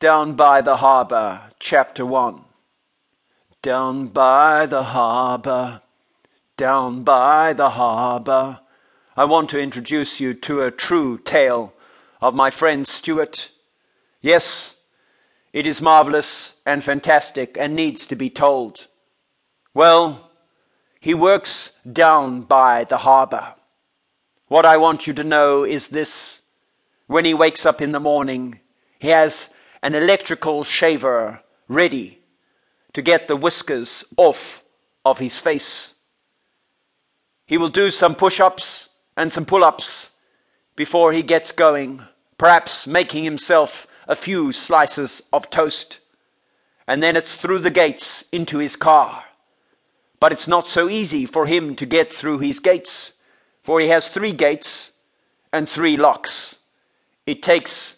Down by the harbour, chapter 1. Down by the harbour, down by the harbour. I want to introduce you to a true tale of my friend Stuart. Yes, it is marvelous and fantastic and needs to be told. Well, he works down by the harbour. What I want you to know is this. When he wakes up in the morning, he has an electrical shaver ready to get the whiskers off of his face. He will do some push ups and some pull ups before he gets going, perhaps making himself a few slices of toast. And then it's through the gates into his car. But it's not so easy for him to get through his gates, for he has three gates and three locks. It takes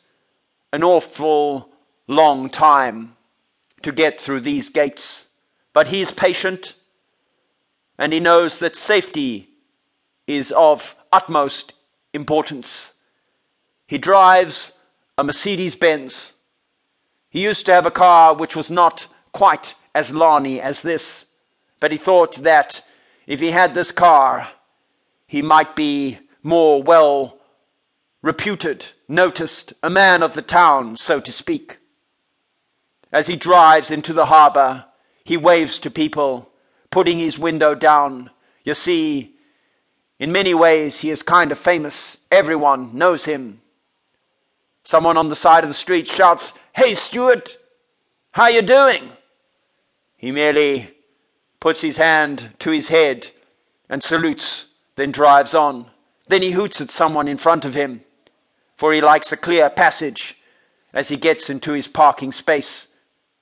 an awful long time to get through these gates. But he is patient and he knows that safety is of utmost importance. He drives a Mercedes Benz. He used to have a car which was not quite as larny as this, but he thought that if he had this car, he might be more well reputed, noticed, a man of the town, so to speak. As he drives into the harbor, he waves to people, putting his window down. You see, in many ways, he is kind of famous. Everyone knows him. Someone on the side of the street shouts, Hey, Stuart, how you doing? He merely puts his hand to his head and salutes, then drives on. Then he hoots at someone in front of him, for he likes a clear passage as he gets into his parking space.